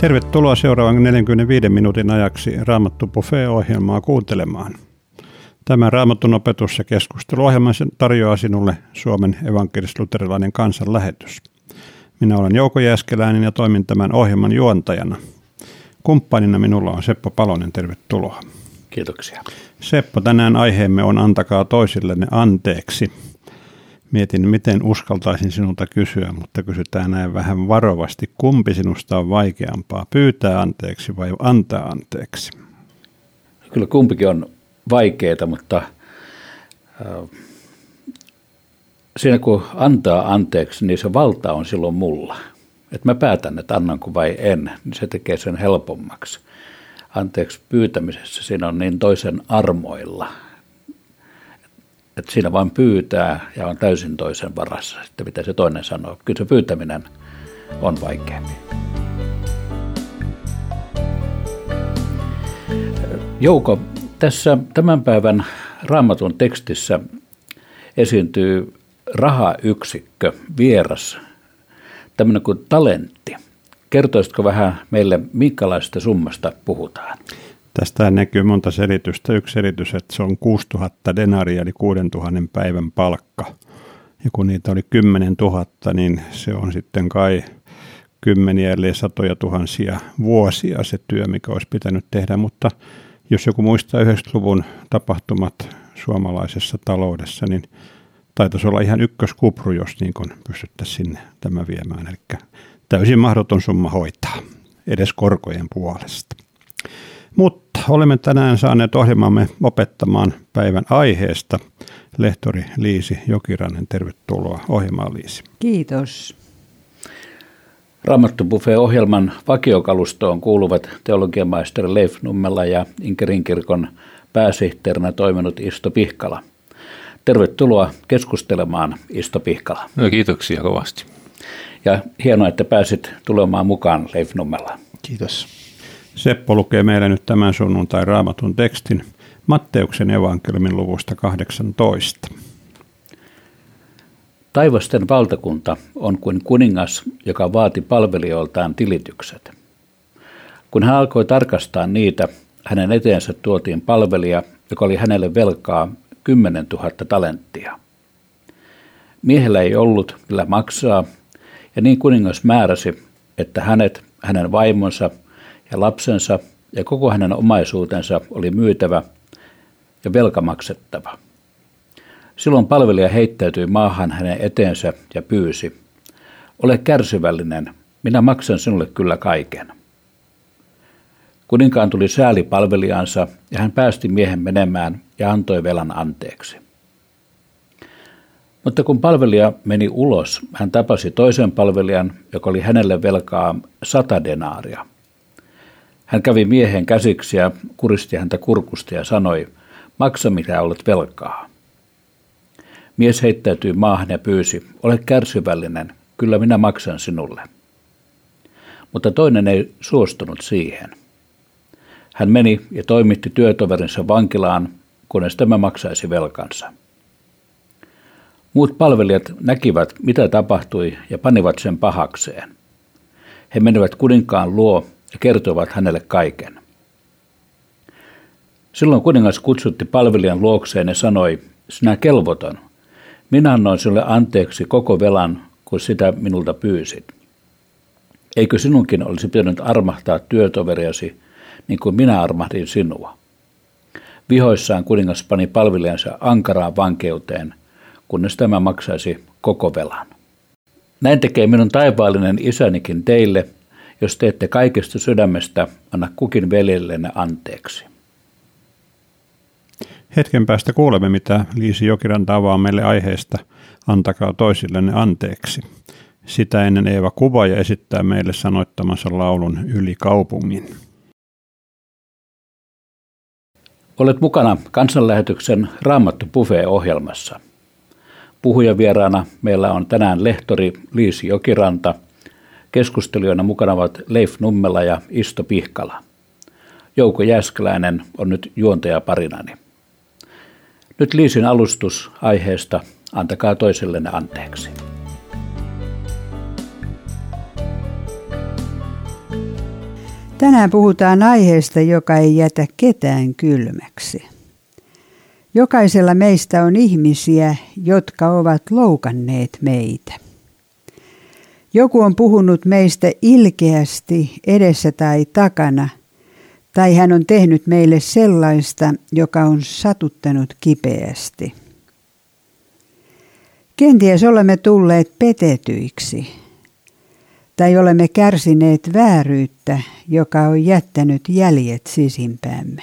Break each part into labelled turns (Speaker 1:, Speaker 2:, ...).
Speaker 1: Tervetuloa seuraavan 45 minuutin ajaksi Raamattu Buffet-ohjelmaa kuuntelemaan. Tämä Raamatun opetus- ja keskusteluohjelma tarjoaa sinulle Suomen evankelis-luterilainen kansanlähetys. Minä olen Jouko Jääskeläinen ja toimin tämän ohjelman juontajana. Kumppanina minulla on Seppo Palonen, tervetuloa.
Speaker 2: Kiitoksia.
Speaker 1: Seppo, tänään aiheemme on Antakaa toisillenne anteeksi. Mietin, miten uskaltaisin sinulta kysyä, mutta kysytään näin vähän varovasti. Kumpi sinusta on vaikeampaa, pyytää anteeksi vai antaa anteeksi?
Speaker 2: Kyllä kumpikin on vaikeaa, mutta siinä kun antaa anteeksi, niin se valta on silloin mulla. Että mä päätän, että annanko vai en, niin se tekee sen helpommaksi. Anteeksi pyytämisessä siinä on niin toisen armoilla, että siinä vain pyytää ja on täysin toisen varassa, sitten mitä se toinen sanoo. Kyllä se pyytäminen on vaikeampi. Jouko, tässä tämän päivän raamatun tekstissä esiintyy rahayksikkö, vieras, tämmöinen kuin talentti. Kertoisitko vähän meille, minkälaista summasta puhutaan?
Speaker 1: Tästä näkyy monta selitystä. Yksi selitys, että se on 6000 denaria, eli 6000 päivän palkka. Ja kun niitä oli 10 000, niin se on sitten kai kymmeniä, eli satoja tuhansia vuosia se työ, mikä olisi pitänyt tehdä. Mutta jos joku muistaa 90-luvun tapahtumat suomalaisessa taloudessa, niin taitaisi olla ihan ykköskupru, jos niin pystyttäisiin sinne tämä viemään. Eli täysin mahdoton summa hoitaa, edes korkojen puolesta. Mutta olemme tänään saaneet ohjelmamme opettamaan päivän aiheesta. Lehtori Liisi Jokiranen, tervetuloa ohjelmaan Liisi.
Speaker 3: Kiitos.
Speaker 2: Raamattu Buffet-ohjelman vakiokalustoon kuuluvat teologiamaisteri Leif Nummela ja Inkerin kirkon pääsihteerinä toiminut Isto Pihkala. Tervetuloa keskustelemaan Isto Pihkala.
Speaker 4: No, kiitoksia kovasti.
Speaker 2: Ja hienoa, että pääsit tulemaan mukaan Leif Nummela.
Speaker 1: Kiitos. Seppo lukee meille nyt tämän sunnuntai raamatun tekstin Matteuksen evankeliumin luvusta 18.
Speaker 2: Taivasten valtakunta on kuin kuningas, joka vaati palvelijoiltaan tilitykset. Kun hän alkoi tarkastaa niitä, hänen eteensä tuotiin palvelija, joka oli hänelle velkaa 10 000 talenttia. Miehellä ei ollut, millä maksaa, ja niin kuningas määräsi, että hänet, hänen vaimonsa ja lapsensa ja koko hänen omaisuutensa oli myytävä ja velka maksettava. Silloin palvelija heittäytyi maahan hänen eteensä ja pyysi, ole kärsivällinen, minä maksan sinulle kyllä kaiken. Kuninkaan tuli sääli palvelijansa ja hän päästi miehen menemään ja antoi velan anteeksi. Mutta kun palvelija meni ulos, hän tapasi toisen palvelijan, joka oli hänelle velkaa sata denaaria. Hän kävi miehen käsiksi ja kuristi häntä kurkusta ja sanoi, maksa mitä olet velkaa. Mies heittäytyi maahan ja pyysi, ole kärsivällinen, kyllä minä maksan sinulle. Mutta toinen ei suostunut siihen. Hän meni ja toimitti työtoverinsa vankilaan, kunnes tämä maksaisi velkansa. Muut palvelijat näkivät, mitä tapahtui, ja panivat sen pahakseen. He menivät kuninkaan luo ja kertoivat hänelle kaiken. Silloin kuningas kutsutti palvelijan luokseen ja sanoi, sinä kelvoton, minä annoin sinulle anteeksi koko velan, kun sitä minulta pyysit. Eikö sinunkin olisi pitänyt armahtaa työtoveriasi, niin kuin minä armahdin sinua? Vihoissaan kuningas pani palvelijansa ankaraan vankeuteen, kunnes tämä maksaisi koko velan. Näin tekee minun taivaallinen isänikin teille – jos teette kaikesta sydämestä, anna kukin veljellenne anteeksi.
Speaker 1: Hetken päästä kuulemme, mitä Liisi Jokiranta avaa meille aiheesta Antakaa toisillenne anteeksi. Sitä ennen Eeva kuva ja esittää meille sanoittamansa laulun Yli kaupungin.
Speaker 2: Olet mukana kansanlähetyksen Raamattu Buffet-ohjelmassa. Puhujavieraana meillä on tänään lehtori Liisi Jokiranta – Keskustelijoina mukana ovat Leif Nummela ja Isto Pihkala. Jouko Jäskeläinen on nyt juontaja parinani. Nyt Liisin alustus aiheesta Antakaa toisellenne anteeksi.
Speaker 3: Tänään puhutaan aiheesta, joka ei jätä ketään kylmäksi. Jokaisella meistä on ihmisiä, jotka ovat loukanneet meitä. Joku on puhunut meistä ilkeästi edessä tai takana, tai hän on tehnyt meille sellaista, joka on satuttanut kipeästi. Kenties olemme tulleet petetyiksi tai olemme kärsineet vääryyttä, joka on jättänyt jäljet sisimpäämme.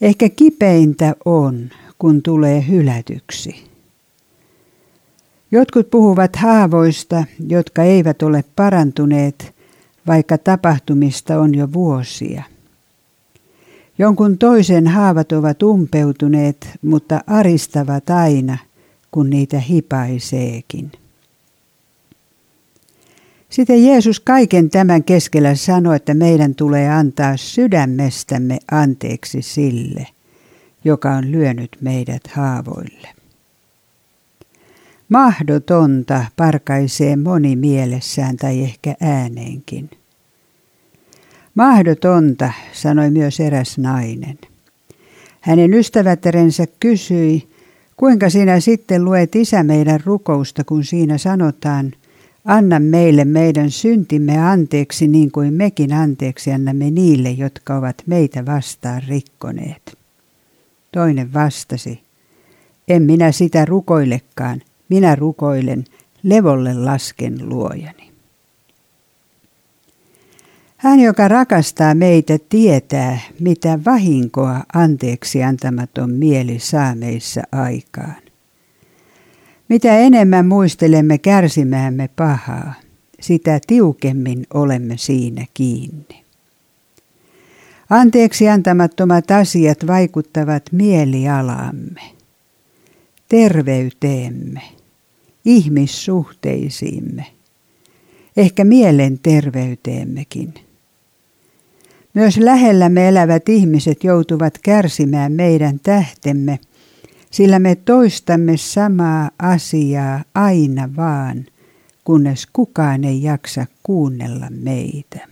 Speaker 3: Ehkä kipeintä on, kun tulee hylätyksi. Jotkut puhuvat haavoista, jotka eivät ole parantuneet, vaikka tapahtumista on jo vuosia. Jonkun toisen haavat ovat umpeutuneet, mutta aristavat aina, kun niitä hipaiseekin. Sitten Jeesus kaiken tämän keskellä sanoi, että meidän tulee antaa sydämestämme anteeksi sille, joka on lyönyt meidät haavoille. Mahdotonta parkaisee moni mielessään tai ehkä ääneenkin. Mahdotonta, sanoi myös eräs nainen. Hänen ystävätärensä kysyi, kuinka sinä sitten luet isä meidän rukousta, kun siinä sanotaan – Anna meille meidän syntimme anteeksi niin kuin mekin anteeksi annamme niille, jotka ovat meitä vastaan rikkoneet. Toinen vastasi, en minä sitä rukoilekaan, minä rukoilen, levolle lasken luojani. Hän, joka rakastaa meitä, tietää, mitä vahinkoa anteeksi antamaton mieli saa meissä aikaan. Mitä enemmän muistelemme kärsimäämme pahaa, sitä tiukemmin olemme siinä kiinni. Anteeksi antamattomat asiat vaikuttavat mielialaamme, terveyteemme, ihmissuhteisiimme, ehkä mielenterveyteemmekin. Myös lähellämme elävät ihmiset joutuvat kärsimään meidän tähtemme – sillä me toistamme samaa asiaa aina vaan, kunnes kukaan ei jaksa kuunnella meitä.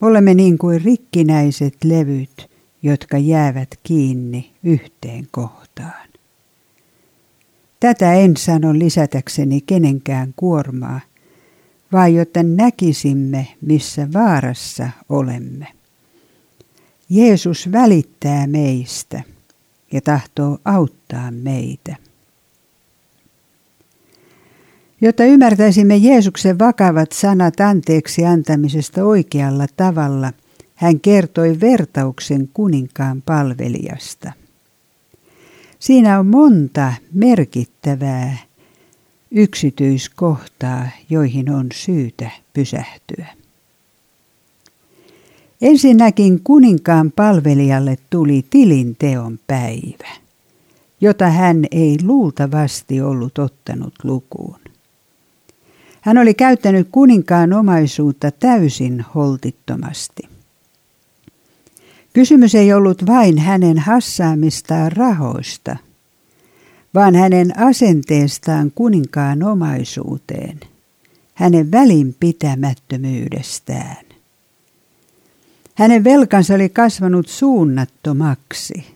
Speaker 3: Me olemme niin kuin rikkinäiset levyt, jotka jäävät kiinni yhteen kohtaan. Tätä en sano lisätäkseni kenenkään kuormaa, vaan jotta näkisimme, missä vaarassa olemme. Jeesus välittää meistä – ja tahtoo auttaa meitä. Jotta ymmärtäisimme Jeesuksen vakavat sanat anteeksi antamisesta oikealla tavalla, hän kertoi vertauksen kuninkaan palvelijasta. Siinä on monta merkittävää yksityiskohtaa, joihin on syytä pysähtyä. Ensinnäkin kuninkaan palvelijalle tuli tilinteon päivä, jota hän ei luultavasti ollut ottanut lukuun. Hän oli käyttänyt kuninkaan omaisuutta täysin holtittomasti. Kysymys ei ollut vain hänen hassaamistaan rahoista, vaan hänen asenteestaan kuninkaan omaisuuteen, hänen välinpitämättömyydestään. Hänen velkansa oli kasvanut suunnattomaksi.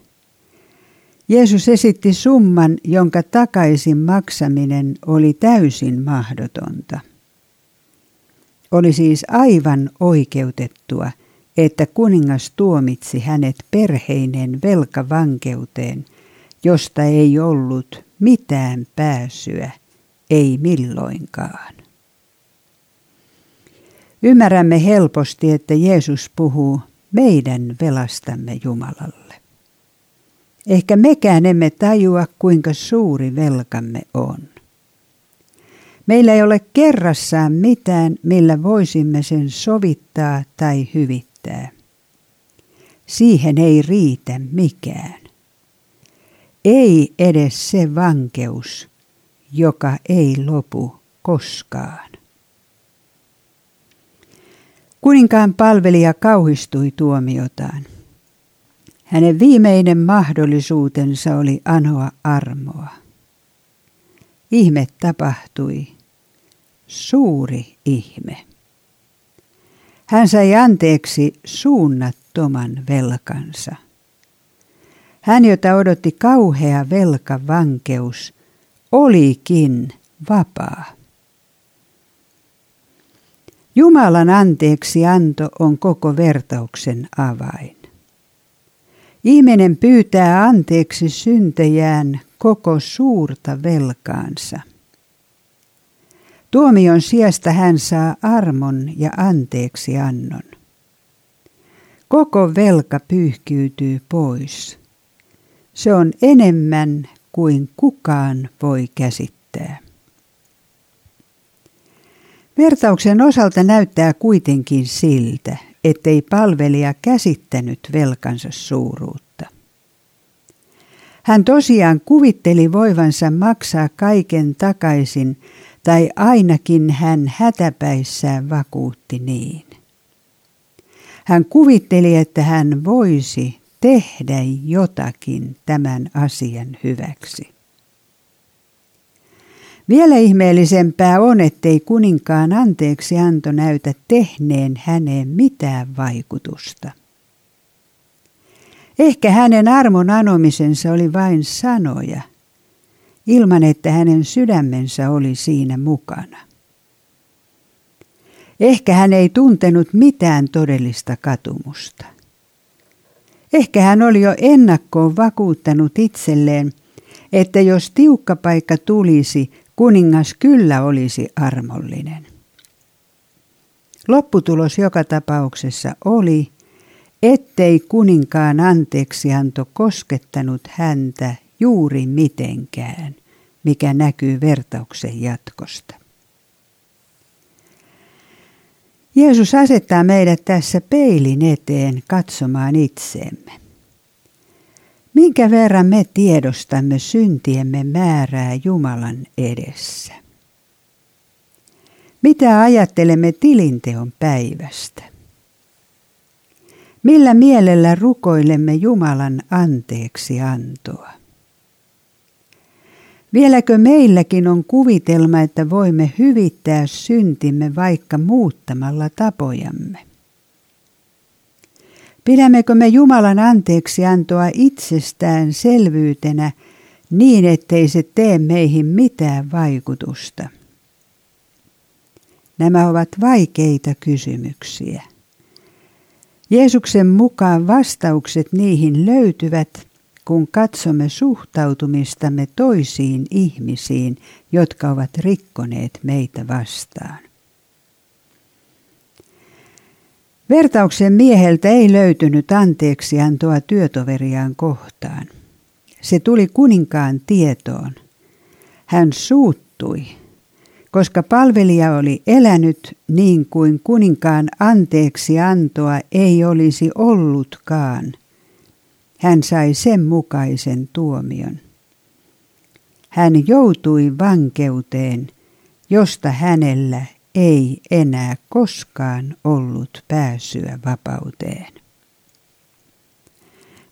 Speaker 3: Jeesus esitti summan, jonka takaisin maksaminen oli täysin mahdotonta. Oli siis aivan oikeutettua, että kuningas tuomitsi hänet perheinen velkavankeuteen, josta ei ollut mitään pääsyä, ei milloinkaan. Ymmärrämme helposti, että Jeesus puhuu meidän velastamme Jumalalle. Ehkä mekään emme tajua, kuinka suuri velkamme on. Meillä ei ole kerrassaan mitään, millä voisimme sen sovittaa tai hyvittää. Siihen ei riitä mikään. Ei edes se vankeus, joka ei lopu koskaan. Kuninkaan palvelija kauhistui tuomiotaan. Hänen viimeinen mahdollisuutensa oli anoa armoa. Ihme tapahtui, suuri ihme. Hän sai anteeksi suunnattoman velkansa. Hän, jota odotti kauhea velkavankeus, olikin vapaa. Jumalan anteeksi anto on koko vertauksen avain. Ihminen pyytää anteeksi syntejään koko suurta velkaansa. Tuomion sijasta hän saa armon ja anteeksi annon. Koko velka pyyhkiytyy pois. Se on enemmän kuin kukaan voi käsittää. Vertauksen osalta näyttää kuitenkin siltä, ettei palvelija käsittänyt velkansa suuruutta. Hän tosiaan kuvitteli voivansa maksaa kaiken takaisin, tai ainakin hän hätäpäissään vakuutti niin. Hän kuvitteli, että hän voisi tehdä jotakin tämän asian hyväksi. Vielä ihmeellisempää on, ettei kuninkaan anteeksi anto näytä tehneen häneen mitään vaikutusta. Ehkä hänen armon anomisensa oli vain sanoja, ilman että hänen sydämensä oli siinä mukana. Ehkä hän ei tuntenut mitään todellista katumusta. Ehkä hän oli jo ennakkoon vakuuttanut itselleen, että jos tiukka paikka tulisi, kuningas kyllä olisi armollinen. Lopputulos joka tapauksessa oli, ettei kuninkaan anteeksianto koskettanut häntä juuri mitenkään, mikä näkyy vertauksen jatkosta. Jeesus asettaa meidät tässä peilin eteen katsomaan itseemme. Minkä verran me tiedostamme syntiemme määrää Jumalan edessä? Mitä ajattelemme tilinteon päivästä? Millä mielellä rukoilemme Jumalan anteeksi antoa? Vieläkö meilläkin on kuvitelma, että voimme hyvittää syntimme vaikka muuttamalla tapojamme? Pidämmekö me Jumalan anteeksi antoa itsestään selvyytenä niin, ettei se tee meihin mitään vaikutusta? Nämä ovat vaikeita kysymyksiä. Jeesuksen mukaan vastaukset niihin löytyvät, kun katsomme suhtautumistamme toisiin ihmisiin, jotka ovat rikkoneet meitä vastaan. Vertauksen mieheltä ei löytynyt anteeksiantoa työtoveriaan kohtaan. Se tuli kuninkaan tietoon. Hän suuttui, koska palvelija oli elänyt niin kuin kuninkaan anteeksiantoa ei olisi ollutkaan. Hän sai sen mukaisen tuomion. Hän joutui vankeuteen, josta hänellä ei enää koskaan ollut pääsyä vapauteen.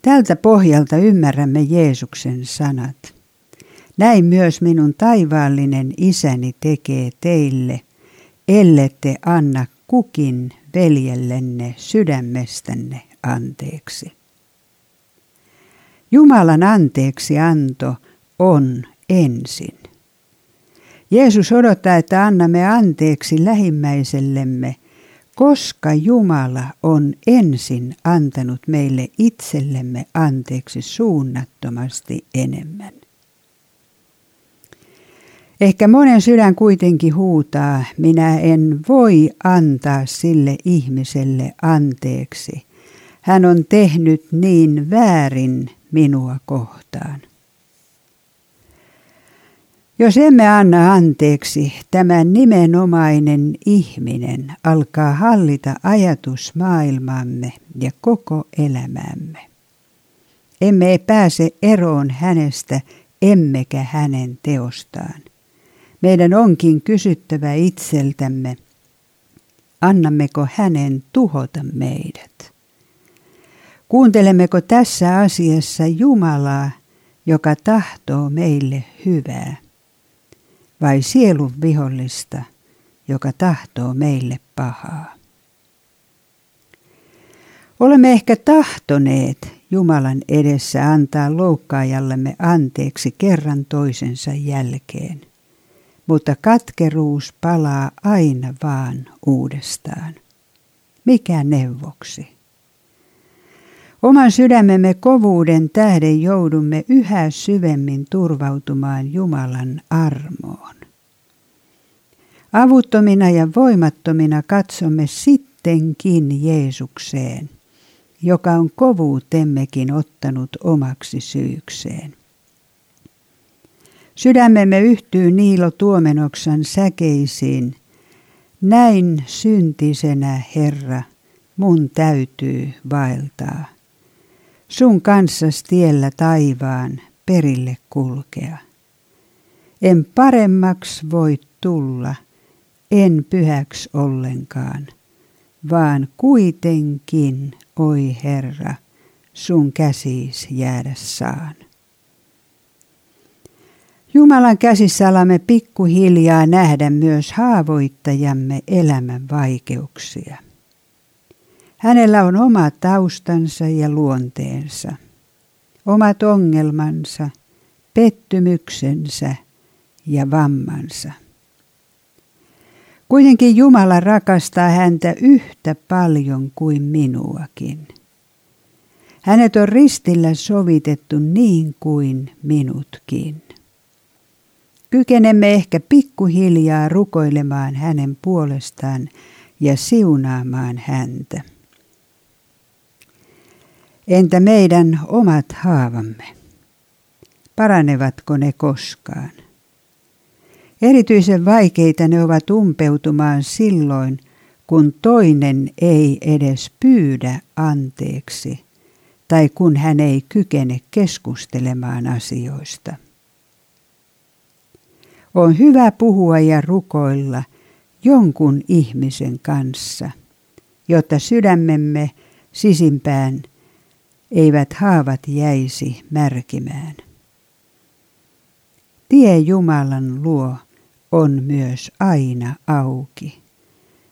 Speaker 3: Tältä pohjalta ymmärrämme Jeesuksen sanat. Näin myös minun taivaallinen isäni tekee teille, ellette anna kukin veljellenne sydämestänne anteeksi. Jumalan anteeksi anto on ensin. Jeesus odottaa, että annamme anteeksi lähimmäisellemme, koska Jumala on ensin antanut meille itsellemme anteeksi suunnattomasti enemmän. Ehkä monen sydän kuitenkin huutaa, minä en voi antaa sille ihmiselle anteeksi. Hän on tehnyt niin väärin minua kohtaan. Jos emme anna anteeksi, tämä nimenomainen ihminen alkaa hallita ajatusmaailmamme ja koko elämämme. Emme pääse eroon hänestä emmekä hänen teostaan. Meidän onkin kysyttävä itseltämme, annammeko hänen tuhota meidät? Kuuntelemmeko tässä asiassa Jumalaa, joka tahtoo meille hyvää? vai sielun vihollista, joka tahtoo meille pahaa. Olemme ehkä tahtoneet Jumalan edessä antaa loukkaajallemme anteeksi kerran toisensa jälkeen, mutta katkeruus palaa aina vaan uudestaan. Mikä neuvoksi? Oman sydämemme kovuuden tähden joudumme yhä syvemmin turvautumaan Jumalan armoon. Avuttomina ja voimattomina katsomme sittenkin Jeesukseen, joka on kovuutemmekin ottanut omaksi syykseen. Sydämemme yhtyy Niilo Tuomenoksan säkeisiin. Näin syntisenä, Herra, mun täytyy vaeltaa. Sun kanssas tiellä taivaan perille kulkea. En paremmaks voi tulla, en pyhäks ollenkaan, vaan kuitenkin, oi Herra, sun käsiis jäädä saan. Jumalan käsissä alamme pikkuhiljaa nähdä myös haavoittajamme elämän vaikeuksia. Hänellä on oma taustansa ja luonteensa, omat ongelmansa, pettymyksensä ja vammansa. Kuitenkin Jumala rakastaa häntä yhtä paljon kuin minuakin. Hänet on ristillä sovitettu niin kuin minutkin. Kykenemme ehkä pikkuhiljaa rukoilemaan hänen puolestaan ja siunaamaan häntä. Entä meidän omat haavamme? Paranevatko ne koskaan? Erityisen vaikeita ne ovat umpeutumaan silloin, kun toinen ei edes pyydä anteeksi tai kun hän ei kykene keskustelemaan asioista. On hyvä puhua ja rukoilla jonkun ihmisen kanssa, jotta sydämemme sisimpään eivät haavat jäisi märkimään. Tie Jumalan luo on myös aina auki.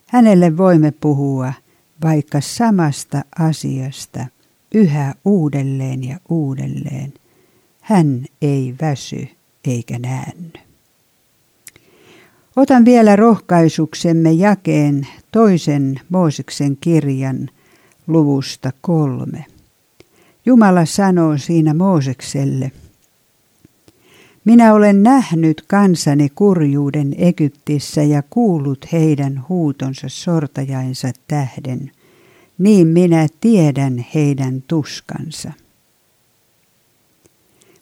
Speaker 3: Hänelle voimme puhua vaikka samasta asiasta yhä uudelleen ja uudelleen. Hän ei väsy eikä näänny. Otan vielä rohkaisuksemme jakeen toisen Mooseksen kirjan luvusta kolme. Jumala sanoo siinä Moosekselle, minä olen nähnyt kansani kurjuuden Egyptissä ja kuullut heidän huutonsa sortajainsa tähden, niin minä tiedän heidän tuskansa.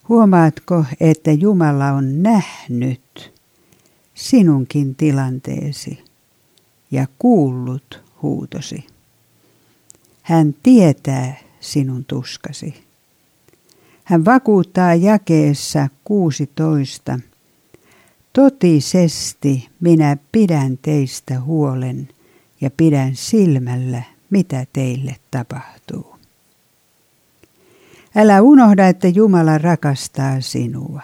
Speaker 3: Huomaatko, että Jumala on nähnyt sinunkin tilanteesi ja kuullut huutosi. Hän tietää sinun tuskasi. Hän vakuuttaa jakeessa 16. Totisesti minä pidän teistä huolen ja pidän silmällä, mitä teille tapahtuu. Älä unohda, että Jumala rakastaa sinua.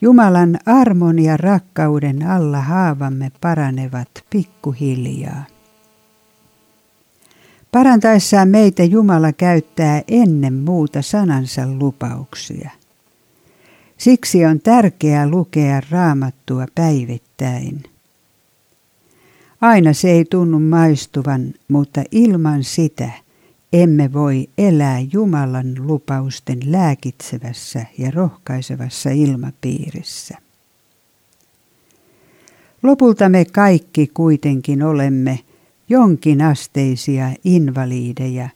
Speaker 3: Jumalan armon ja rakkauden alla haavamme paranevat pikkuhiljaa. Parantaessaan meitä Jumala käyttää ennen muuta sanansa lupauksia. Siksi on tärkeää lukea raamattua päivittäin. Aina se ei tunnu maistuvan, mutta ilman sitä emme voi elää Jumalan lupausten lääkitsevässä ja rohkaisevassa ilmapiirissä. Lopulta me kaikki kuitenkin olemme jonkin asteisia invaliideja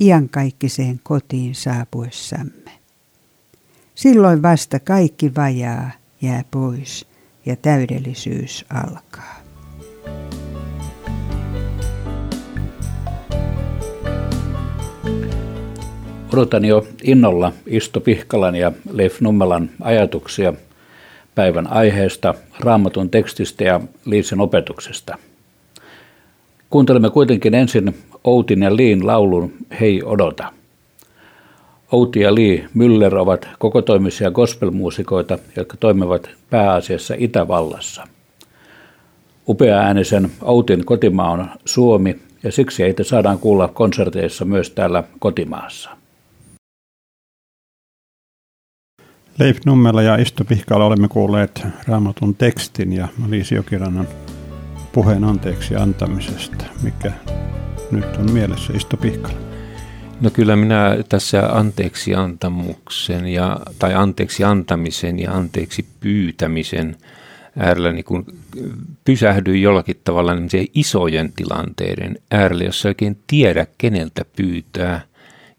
Speaker 3: iankaikkiseen kotiin saapuessamme. Silloin vasta kaikki vajaa jää pois ja täydellisyys alkaa.
Speaker 2: Odotan jo innolla Isto Pihkalan ja Leif Nummelan ajatuksia päivän aiheesta, raamatun tekstistä ja Liisen opetuksesta – Kuuntelemme kuitenkin ensin Outin ja Liin laulun Hei odota. Outi ja Lee Müller ovat kokotoimisia gospelmuusikoita, jotka toimivat pääasiassa Itävallassa. Upea äänisen Outin kotimaa on Suomi ja siksi heitä saadaan kuulla konserteissa myös täällä kotimaassa.
Speaker 1: Leif Nummela ja Isto Pihkala olemme kuulleet raamatun tekstin ja Liisi Jokirannan puheen anteeksi antamisesta, mikä nyt on mielessä Isto Pihkala.
Speaker 4: No kyllä minä tässä anteeksi antamuksen ja, tai anteeksi antamisen ja anteeksi pyytämisen äärellä niin kuin pysähdyin jollakin tavalla isojen tilanteiden äärellä, jossa oikein tiedä keneltä pyytää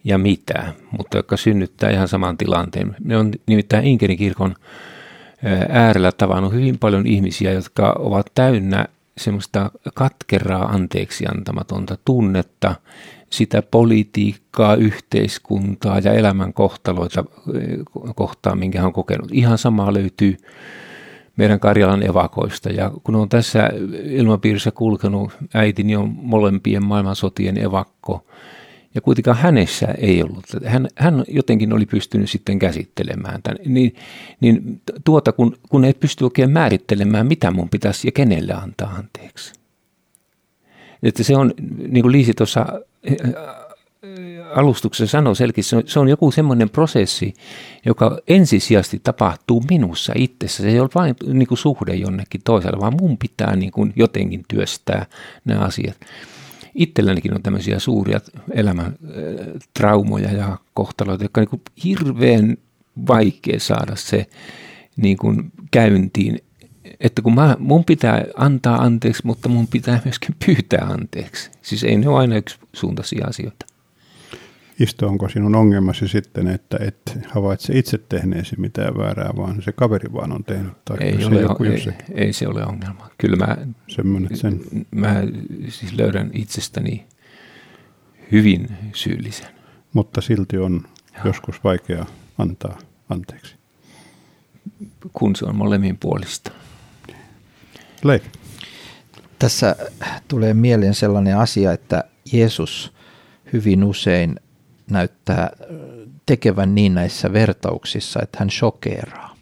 Speaker 4: ja mitä, mutta joka synnyttää ihan saman tilanteen. Ne on nimittäin Inkerin kirkon äärellä tavannut hyvin paljon ihmisiä, jotka ovat täynnä semmoista katkeraa anteeksi antamatonta tunnetta, sitä politiikkaa, yhteiskuntaa ja elämän kohtaloita kohtaan, minkä hän on kokenut. Ihan samaa löytyy meidän Karjalan evakoista. Ja kun on tässä ilmapiirissä kulkenut, äitini on molempien maailmansotien evakko, ja kuitenkaan hänessä ei ollut. Hän, hän jotenkin oli pystynyt sitten käsittelemään tämän. Niin, niin tuota, kun, kun ei pysty oikein määrittelemään, mitä mun pitäisi ja kenelle antaa anteeksi. Että se on, niin kuin Liisi tuossa alustuksessa sanoi selkeästi, se on joku semmoinen prosessi, joka ensisijaisesti tapahtuu minussa itsessä. Se ei ole vain niin kuin suhde jonnekin toiselle, vaan mun pitää niin kuin jotenkin työstää nämä asiat. Itsellänikin on tämmöisiä suuria elämän äh, traumoja ja kohtaloita, jotka on niin hirveän vaikea saada se niin kuin käyntiin. Että kun mä, mun pitää antaa anteeksi, mutta mun pitää myöskin pyytää anteeksi. Siis ei ne ole aina yksisuuntaisia asioita.
Speaker 1: Isto, onko sinun ongelmasi sitten, että et havaitse itse tehneesi mitään väärää, vaan se kaveri vaan on tehnyt? Tai
Speaker 4: ei,
Speaker 1: se
Speaker 4: ole, joku ei, ei se ole ongelma. Kyllä mä,
Speaker 1: sen.
Speaker 4: mä siis löydän itsestäni hyvin syyllisen.
Speaker 1: Mutta silti on Joo. joskus vaikea antaa anteeksi.
Speaker 4: Kun se on molemmin puolista.
Speaker 1: Leif.
Speaker 5: Tässä tulee mieleen sellainen asia, että Jeesus hyvin usein näyttää tekevän niin näissä vertauksissa, että hän shokeeraa.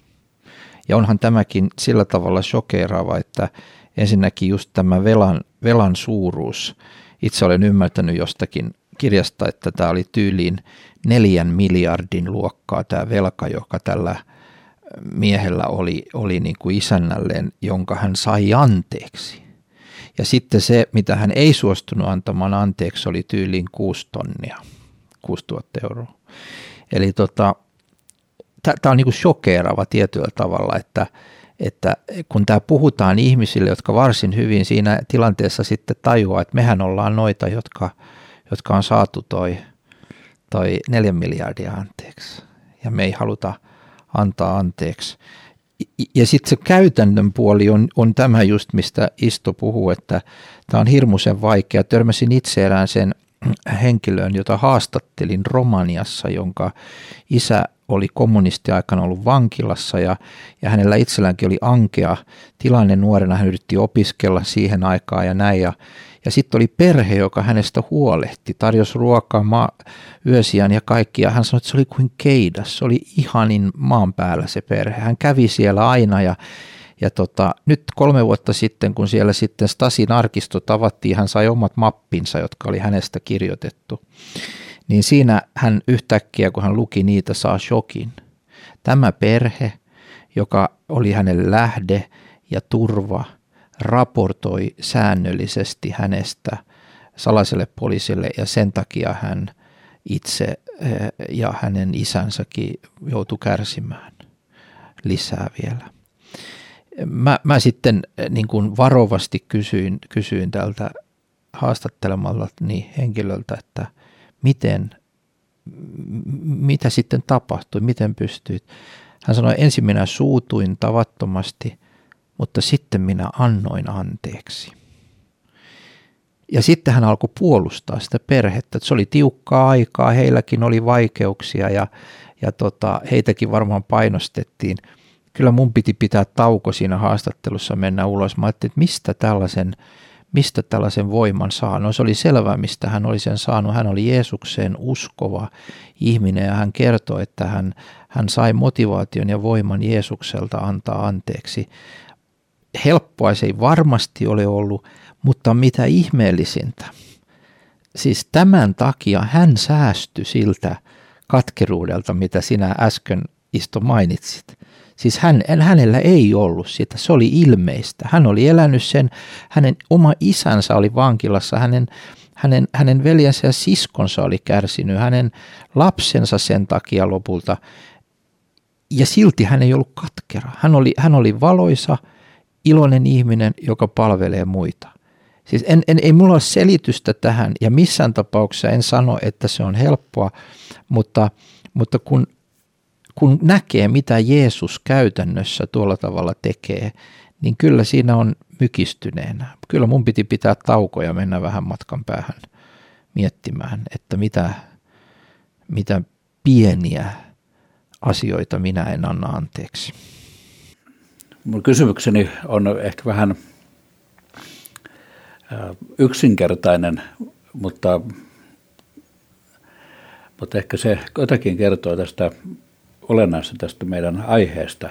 Speaker 5: Ja onhan tämäkin sillä tavalla shokeeraava, että ensinnäkin just tämä velan, velan suuruus. Itse olen ymmärtänyt jostakin kirjasta, että tämä oli tyyliin neljän miljardin luokkaa tämä velka, joka tällä miehellä oli, oli niin kuin isännälleen, jonka hän sai anteeksi. Ja sitten se, mitä hän ei suostunut antamaan anteeksi, oli tyyliin kuusi tonnia. 6000 euroa. Eli tota, tämä on niin shokeerava tietyllä tavalla, että, että kun tämä puhutaan ihmisille, jotka varsin hyvin siinä tilanteessa sitten tajuaa, että mehän ollaan noita, jotka, jotka on saatu toi, toi neljän miljardia anteeksi ja me ei haluta antaa anteeksi. Ja sitten se käytännön puoli on, on tämä just, mistä Isto puhuu, että tämä on hirmuisen vaikea. Törmäsin itse erään sen henkilöön, jota haastattelin Romaniassa, jonka isä oli kommunistiaikana ollut vankilassa ja, ja hänellä itselläänkin oli ankea tilanne nuorena. Hän yritti opiskella siihen aikaan ja näin. Ja, ja sitten oli perhe, joka hänestä huolehti, tarjosi ruokaa, maa, yösiän ja kaikki. Ja hän sanoi, että se oli kuin keidas, se oli ihanin maan päällä se perhe. Hän kävi siellä aina ja ja tota, nyt kolme vuotta sitten, kun siellä sitten Stasin arkisto tavattiin, hän sai omat mappinsa, jotka oli hänestä kirjoitettu. Niin siinä hän yhtäkkiä, kun hän luki niitä, saa shokin. Tämä perhe, joka oli hänelle lähde ja turva, raportoi säännöllisesti hänestä salaiselle poliisille ja sen takia hän itse eh, ja hänen isänsäkin joutui kärsimään lisää vielä mä, mä sitten eh, niin kuin varovasti kysyin, kysyin tältä haastattelemalla niin henkilöltä, että miten, mitä sitten tapahtui, miten pystyit. Hän sanoi, ensin minä suutuin tavattomasti, mutta sitten minä annoin anteeksi. Ja sitten hän alkoi puolustaa sitä perhettä. Se oli tiukkaa aikaa, heilläkin oli vaikeuksia ja, ja tota, heitäkin varmaan painostettiin – kyllä mun piti pitää tauko siinä haastattelussa mennä ulos. Mä ajattelin, että mistä tällaisen, mistä tällaisen voiman saa. No se oli selvää, mistä hän oli sen saanut. Hän oli Jeesukseen uskova ihminen ja hän kertoi, että hän, hän sai motivaation ja voiman Jeesukselta antaa anteeksi. Helppoa se ei varmasti ole ollut, mutta mitä ihmeellisintä, siis tämän takia hän säästyi siltä katkeruudelta, mitä sinä äsken isto mainitsit. Siis hän, hänellä ei ollut sitä, se oli ilmeistä. Hän oli elänyt sen, hänen oma isänsä oli vankilassa, hänen, hänen, hänen veljensä ja siskonsa oli kärsinyt, hänen lapsensa sen takia lopulta. Ja silti hän ei ollut katkera. Hän oli, hän oli valoisa, iloinen ihminen, joka palvelee muita. Siis en, en, ei mulla ole selitystä tähän ja missään tapauksessa en sano, että se on helppoa, mutta, mutta kun, kun näkee, mitä Jeesus käytännössä tuolla tavalla tekee, niin kyllä siinä on mykistyneenä. Kyllä mun piti pitää taukoja mennä vähän matkan päähän miettimään, että mitä, mitä pieniä asioita minä en anna anteeksi.
Speaker 2: Mun kysymykseni on ehkä vähän yksinkertainen, mutta, mutta ehkä se jotakin kertoo tästä olennaista tästä meidän aiheesta.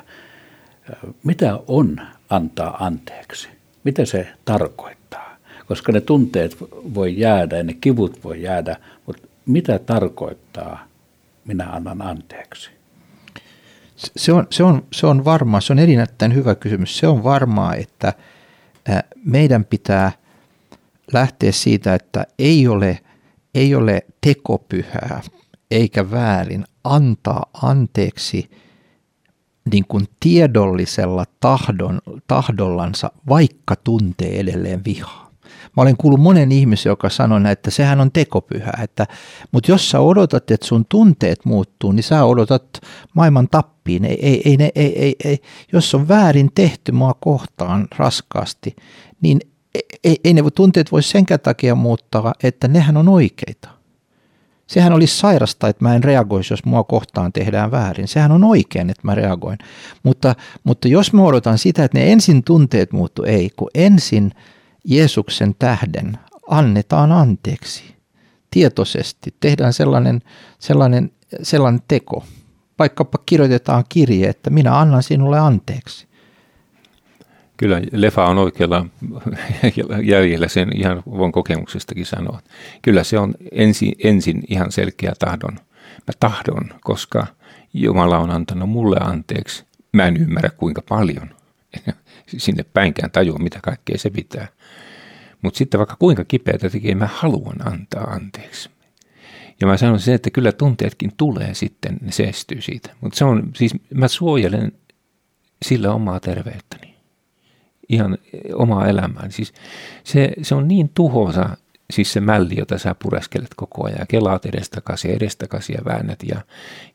Speaker 2: Mitä on antaa anteeksi? Mitä se tarkoittaa? Koska ne tunteet voi jäädä ja ne kivut voi jäädä, mutta mitä tarkoittaa minä annan anteeksi?
Speaker 5: Se on, se on, se on varmaa, se on erittäin hyvä kysymys. Se on varmaa, että meidän pitää lähteä siitä, että ei ole, ei ole tekopyhää eikä väärin antaa anteeksi niin kuin tiedollisella tahdon, tahdollansa, vaikka tuntee edelleen vihaa. Mä olen kuullut monen ihmisen, joka sanoo, että sehän on tekopyhä, että, mutta jos sä odotat, että sun tunteet muuttuu, niin sä odotat maailman tappiin. Ei, ei, ei, ei, ei, ei, ei. Jos on väärin tehty mua kohtaan raskaasti, niin ei, ei ne tunteet voi senkään takia muuttaa, että nehän on oikeita. Sehän olisi sairasta, että mä en reagoisi, jos mua kohtaan tehdään väärin. Sehän on oikein, että mä reagoin. Mutta, mutta jos mä odotan sitä, että ne ensin tunteet muuttuu, ei, kun ensin Jeesuksen tähden annetaan anteeksi. Tietoisesti tehdään sellainen, sellainen, sellainen teko. Vaikkapa kirjoitetaan kirje, että minä annan sinulle anteeksi.
Speaker 4: Kyllä Lefa on oikealla jäljellä, sen ihan voin kokemuksestakin sanoa. Kyllä se on ensin, ensin ihan selkeä tahdon. Mä tahdon, koska Jumala on antanut mulle anteeksi. Mä en ymmärrä kuinka paljon. Sinne päinkään tajua, mitä kaikkea se pitää. Mutta sitten vaikka kuinka kipeätä tekee, mä haluan antaa anteeksi. Ja mä sanon sen, että kyllä tunteetkin tulee sitten, ne seestyy siitä. Mutta se on, siis mä suojelen sillä omaa terveyttäni ihan omaa elämään. Siis se, se on niin tuhoisa, siis se mälli, jota sä pureskelet koko ajan. Kelaat edestakaisin ja edestakaisin ja väännät ja,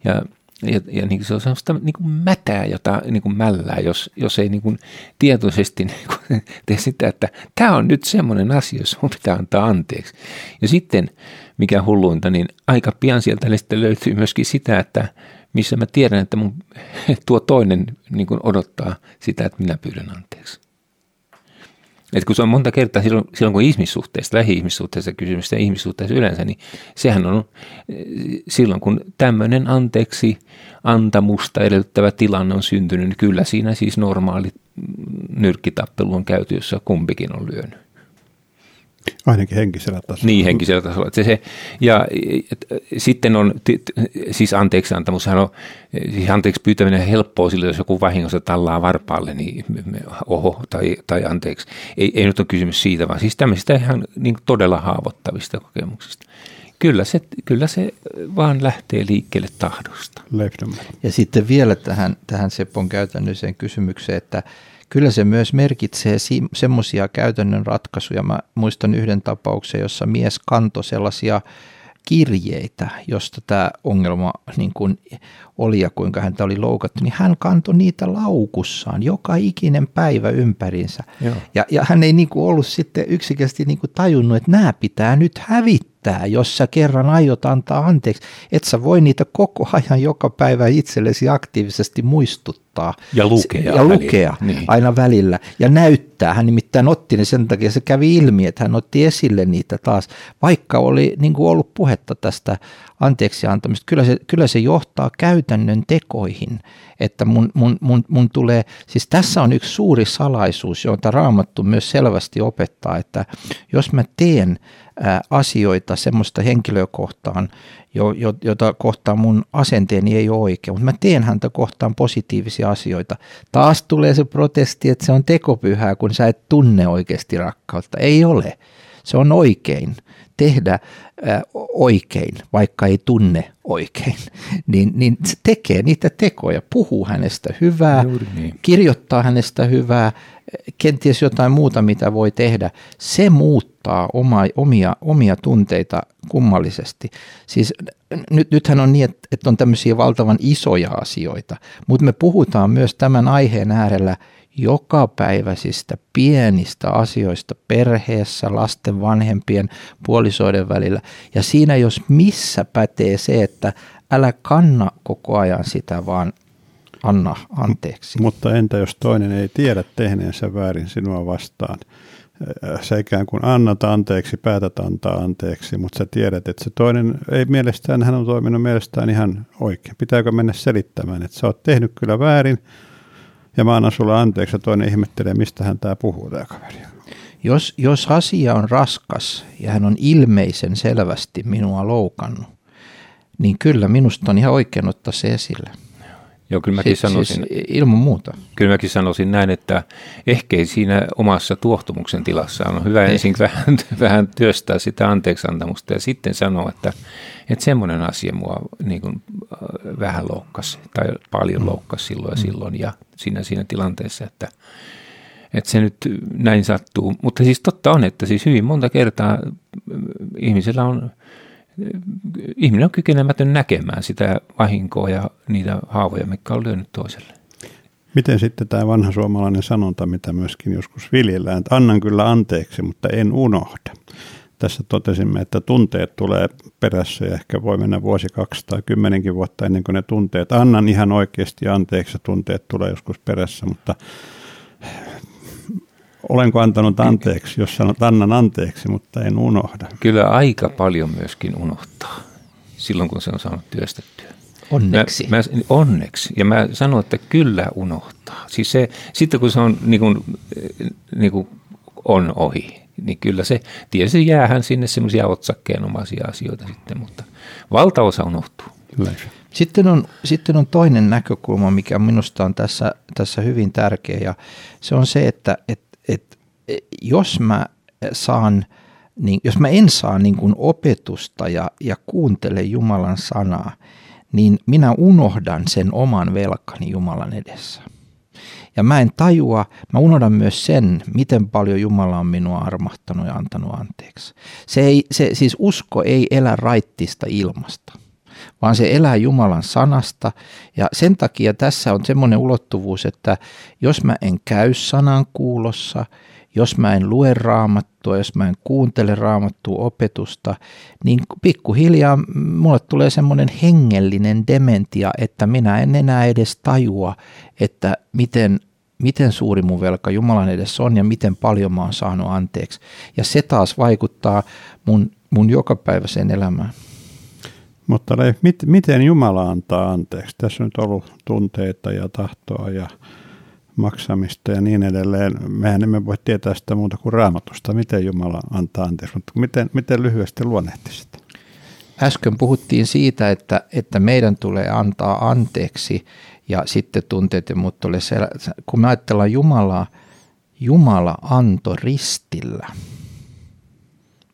Speaker 4: ja ja, ja niin se on sellaista niin kuin mätää, jota niin kuin mällää, jos, jos ei niin kuin tietoisesti niin kuin tee sitä, että tämä on nyt semmoinen asia, jos on pitää antaa anteeksi. Ja sitten, mikä hulluinta, niin aika pian sieltä löytyy myöskin sitä, että missä mä tiedän, että mun, tuo toinen niin kuin odottaa sitä, että minä pyydän anteeksi. Et kun se on monta kertaa silloin, silloin kun ihmissuhteista, lähi-ihmissuhteista kysymys ja ihmissuhteista yleensä, niin sehän on eh, silloin, kun tämmöinen anteeksi antamusta edellyttävä tilanne on syntynyt, niin kyllä siinä siis normaali nyrkkitappelu on käyty, jossa kumpikin on lyönyt.
Speaker 1: Ainakin henkisellä tasolla.
Speaker 4: Niin, henkisellä tasolla. Se, se, ja et, sitten on, t, siis anteeksi antamushan on, siis anteeksi pyytäminen on helppoa sillä, jos joku vahingossa tallaa varpaalle, niin oho, tai, tai anteeksi. Ei, ei nyt ole kysymys siitä, vaan siis tämmöisistä ihan niin todella haavoittavista kokemuksista. Kyllä se, kyllä se vaan lähtee liikkeelle tahdosta.
Speaker 5: Ja sitten vielä tähän, tähän Seppon käytännöiseen kysymykseen, että kyllä se myös merkitsee semmoisia käytännön ratkaisuja. Mä muistan yhden tapauksen, jossa mies kantoi sellaisia kirjeitä, josta tämä ongelma niin kuin oli ja kuinka häntä oli loukattu, niin hän kantoi niitä laukussaan joka ikinen päivä ympärinsä. Ja, ja hän ei niin kuin ollut sitten yksikästi niin kuin tajunnut, että nämä pitää nyt hävittää, jos sä kerran aiot antaa anteeksi. Et sä voi niitä koko ajan joka päivä itsellesi aktiivisesti muistuttaa.
Speaker 4: Ja lukea.
Speaker 5: Ja lukea niin. aina välillä. Ja näyttää. Hän nimittäin otti ne sen takia, se kävi ilmi, että hän otti esille niitä taas, vaikka oli niin kuin ollut puhetta tästä anteeksi antamista. Kyllä se, kyllä se johtaa käytännön tekoihin, että mun, mun, mun, mun tulee, siis tässä on yksi suuri salaisuus, jota Raamattu myös selvästi opettaa, että jos mä teen asioita semmoista henkilöä kohtaan, jota kohtaan mun asenteeni ei ole oikein, mutta mä teen häntä kohtaan positiivisia asioita. Taas tulee se protesti, että se on tekopyhää, kun sä et tunne oikeasti rakkautta. Ei ole. Se on oikein tehdä oikein, vaikka ei tunne oikein, niin, niin se tekee niitä tekoja, puhuu hänestä hyvää, niin. kirjoittaa hänestä hyvää, kenties jotain muuta, mitä voi tehdä. Se muuttaa oma, omia, omia tunteita kummallisesti. Siis nyt, nythän on niin, että, että on tämmöisiä valtavan isoja asioita, mutta me puhutaan myös tämän aiheen äärellä – jokapäiväisistä pienistä asioista perheessä, lasten, vanhempien, puolisoiden välillä. Ja siinä jos missä pätee se, että älä kanna koko ajan sitä, vaan anna anteeksi.
Speaker 1: Mutta entä jos toinen ei tiedä tehneensä väärin sinua vastaan? Sä ikään kuin annat anteeksi, päätät antaa anteeksi, mutta sä tiedät, että se toinen ei mielestään, hän on toiminut mielestään ihan oikein. Pitääkö mennä selittämään, että sä oot tehnyt kyllä väärin, ja mä annan sulle anteeksi ja toinen ihmettelee, mistä hän tämä puhuu tämä kaveri.
Speaker 5: Jos, jos asia on raskas ja hän on ilmeisen selvästi minua loukannut, niin kyllä minusta on ihan oikein ottaa se esille.
Speaker 4: Joo, kyllä mäkin siis, sanoisin,
Speaker 5: siis ilman muuta.
Speaker 4: Kyllä mäkin sanoisin näin, että ehkä siinä omassa tuohtumuksen tilassa on hyvä ei. ensin vähän, vähän työstää sitä anteeksiantamusta ja sitten sanoa, että, että semmoinen asia mua niin kuin, äh, vähän loukkasi tai paljon mm. loukkasi silloin ja mm. silloin ja siinä, siinä tilanteessa, että, että se nyt näin sattuu. Mutta siis totta on, että siis hyvin monta kertaa äh, ihmisellä on ihminen on kykenemätön näkemään sitä vahinkoa ja niitä haavoja, mikä on lyönyt toiselle.
Speaker 1: Miten sitten tämä vanha suomalainen sanonta, mitä myöskin joskus viljellään, että annan kyllä anteeksi, mutta en unohda. Tässä totesimme, että tunteet tulee perässä ja ehkä voi mennä vuosi, kaksi tai kymmenenkin vuotta ennen kuin ne tunteet. Annan ihan oikeasti anteeksi tunteet tulee joskus perässä, mutta olenko antanut anteeksi, jos sanot annan anteeksi, mutta en unohda.
Speaker 4: Kyllä aika paljon myöskin unohtaa silloin, kun se on saanut työstettyä.
Speaker 5: Onneksi.
Speaker 4: Mä, mä, onneksi. Ja mä sanon, että kyllä unohtaa. Siis se, sitten kun se on, niin kuin, niin kuin on ohi, niin kyllä se, tietysti jäähän sinne semmoisia otsakkeenomaisia asioita sitten, mutta valtaosa unohtuu. Kyllä.
Speaker 5: Sitten on, sitten on toinen näkökulma, mikä minusta on tässä, tässä hyvin tärkeä, ja se on se, että, että että jos mä saan, niin jos mä en saa niin kuin opetusta ja, ja kuuntele Jumalan sanaa, niin minä unohdan sen oman velkani Jumalan edessä. Ja mä en tajua, mä unohdan myös sen, miten paljon Jumala on minua armahtanut ja antanut anteeksi. Se, ei, se siis usko ei elä raittista ilmasta vaan se elää Jumalan sanasta. Ja sen takia tässä on semmoinen ulottuvuus, että jos mä en käy sanan kuulossa, jos mä en lue raamattua, jos mä en kuuntele raamattua opetusta, niin pikkuhiljaa mulle tulee semmoinen hengellinen dementia, että minä en enää edes tajua, että miten, miten suuri mun velka Jumalan edessä on ja miten paljon mä oon saanut anteeksi. Ja se taas vaikuttaa mun, mun jokapäiväiseen elämään.
Speaker 1: Mutta Leif, mit, miten Jumala antaa anteeksi? Tässä on nyt ollut tunteita ja tahtoa ja maksamista ja niin edelleen. Mehän emme voi tietää sitä muuta kuin raamatusta, miten Jumala antaa anteeksi, mutta miten, miten lyhyesti luonnehtisit?
Speaker 5: Äsken puhuttiin siitä, että, että meidän tulee antaa anteeksi ja sitten tunteet ja muut tulee sel- Kun me ajatellaan Jumalaa, Jumala anto ristillä –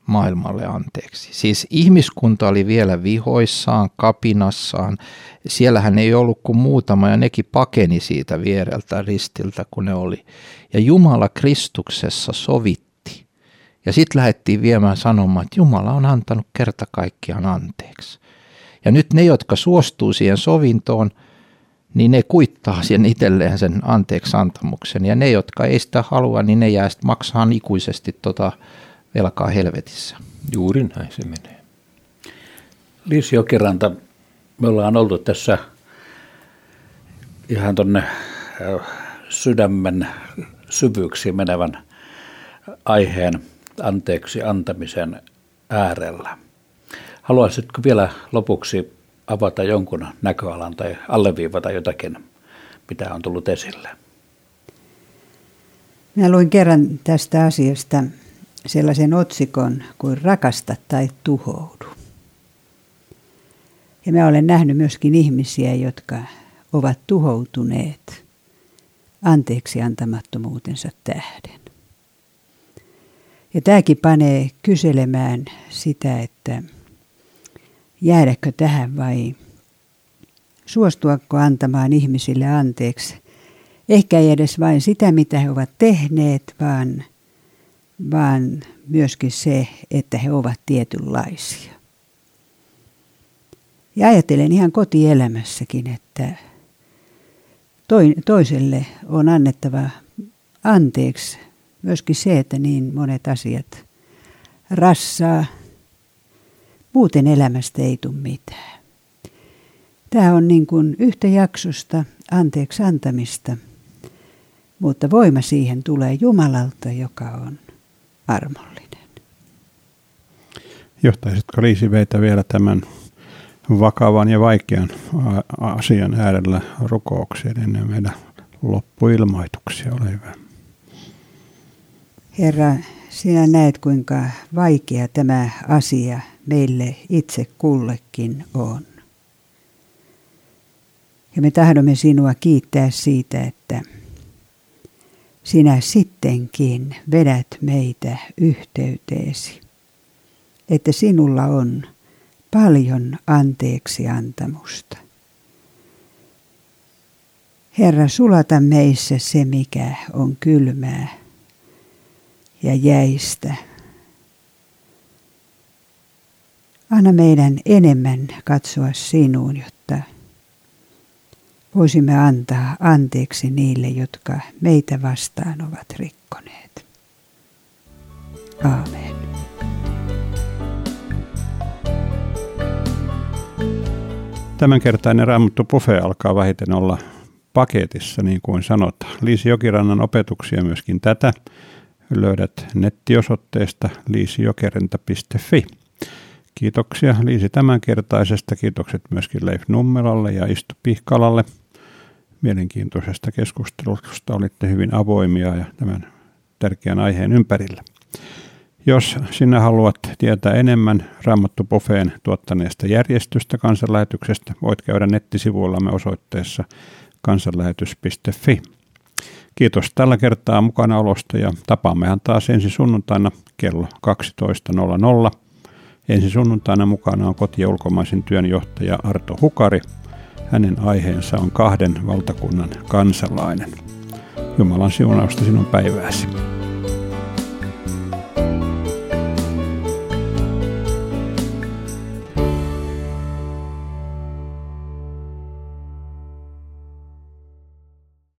Speaker 5: maailmalle anteeksi. Siis ihmiskunta oli vielä vihoissaan, kapinassaan. Siellähän ei ollut kuin muutama ja nekin pakeni siitä viereltä ristiltä, kun ne oli. Ja Jumala Kristuksessa sovitti. Ja sitten lähdettiin viemään sanomaan, että Jumala on antanut kerta kaikkiaan anteeksi. Ja nyt ne, jotka suostuu siihen sovintoon, niin ne kuittaa sen itselleen sen anteeksi antamuksen. Ja ne, jotka ei sitä halua, niin ne jää sitten maksaa ikuisesti tota velkaa helvetissä.
Speaker 4: Juuri näin se menee.
Speaker 2: Liisi Jokiranta, me ollaan oltu tässä ihan tuonne äh, sydämen syvyyksiin menevän aiheen anteeksi antamisen äärellä. Haluaisitko vielä lopuksi avata jonkun näköalan tai alleviivata jotakin, mitä on tullut esille?
Speaker 3: Mä luin kerran tästä asiasta sellaisen otsikon kuin rakasta tai tuhoudu. Ja mä olen nähnyt myöskin ihmisiä, jotka ovat tuhoutuneet anteeksi antamattomuutensa tähden. Ja tämäkin panee kyselemään sitä, että jäädäkö tähän vai suostuako antamaan ihmisille anteeksi. Ehkä ei edes vain sitä, mitä he ovat tehneet, vaan, vaan myöskin se, että he ovat tietynlaisia. Ja ajattelen ihan kotielämässäkin, että toiselle on annettava anteeksi myöskin se, että niin monet asiat rassaa. Muuten elämästä ei tule mitään. Tämä on niin kuin yhtä jaksosta anteeksi antamista, mutta voima siihen tulee Jumalalta, joka on armollinen.
Speaker 1: Johtaisitko Liisi Veitä vielä tämän vakavan ja vaikean asian äärellä rukoukseen ennen meidän loppuilmoituksia? Ole hyvä.
Speaker 3: Herra, sinä näet kuinka vaikea tämä asia meille itse kullekin on. Ja me tahdomme sinua kiittää siitä, että sinä sittenkin vedät meitä yhteyteesi. Että sinulla on paljon anteeksi antamusta. Herra, sulata meissä se, mikä on kylmää ja jäistä. Anna meidän enemmän katsoa sinuun, jotta voisimme antaa anteeksi niille, jotka meitä vastaan ovat rikkoneet. Aamen.
Speaker 1: Tämänkertainen Raamattu Pufe alkaa vähiten olla paketissa, niin kuin sanotaan. Liisi Jokirannan opetuksia myöskin tätä löydät nettiosoitteesta liisijokerenta.fi. Kiitoksia Liisi tämänkertaisesta. Kiitokset myöskin Leif Nummelalle ja Istu Pihkalalle. Mielenkiintoisesta keskustelusta olitte hyvin avoimia ja tämän tärkeän aiheen ympärillä. Jos sinä haluat tietää enemmän Raamattu Pofeen tuottaneesta järjestystä kansanlähetyksestä, voit käydä nettisivuillamme osoitteessa kansanlähetys.fi. Kiitos tällä kertaa mukana olosta ja tapaammehan taas ensi sunnuntaina kello 12.00. Ensi sunnuntaina mukana on koti- ja ulkomaisen työnjohtaja Arto Hukari. Hänen aiheensa on kahden valtakunnan kansalainen. Jumalan siunausta sinun päivääsi.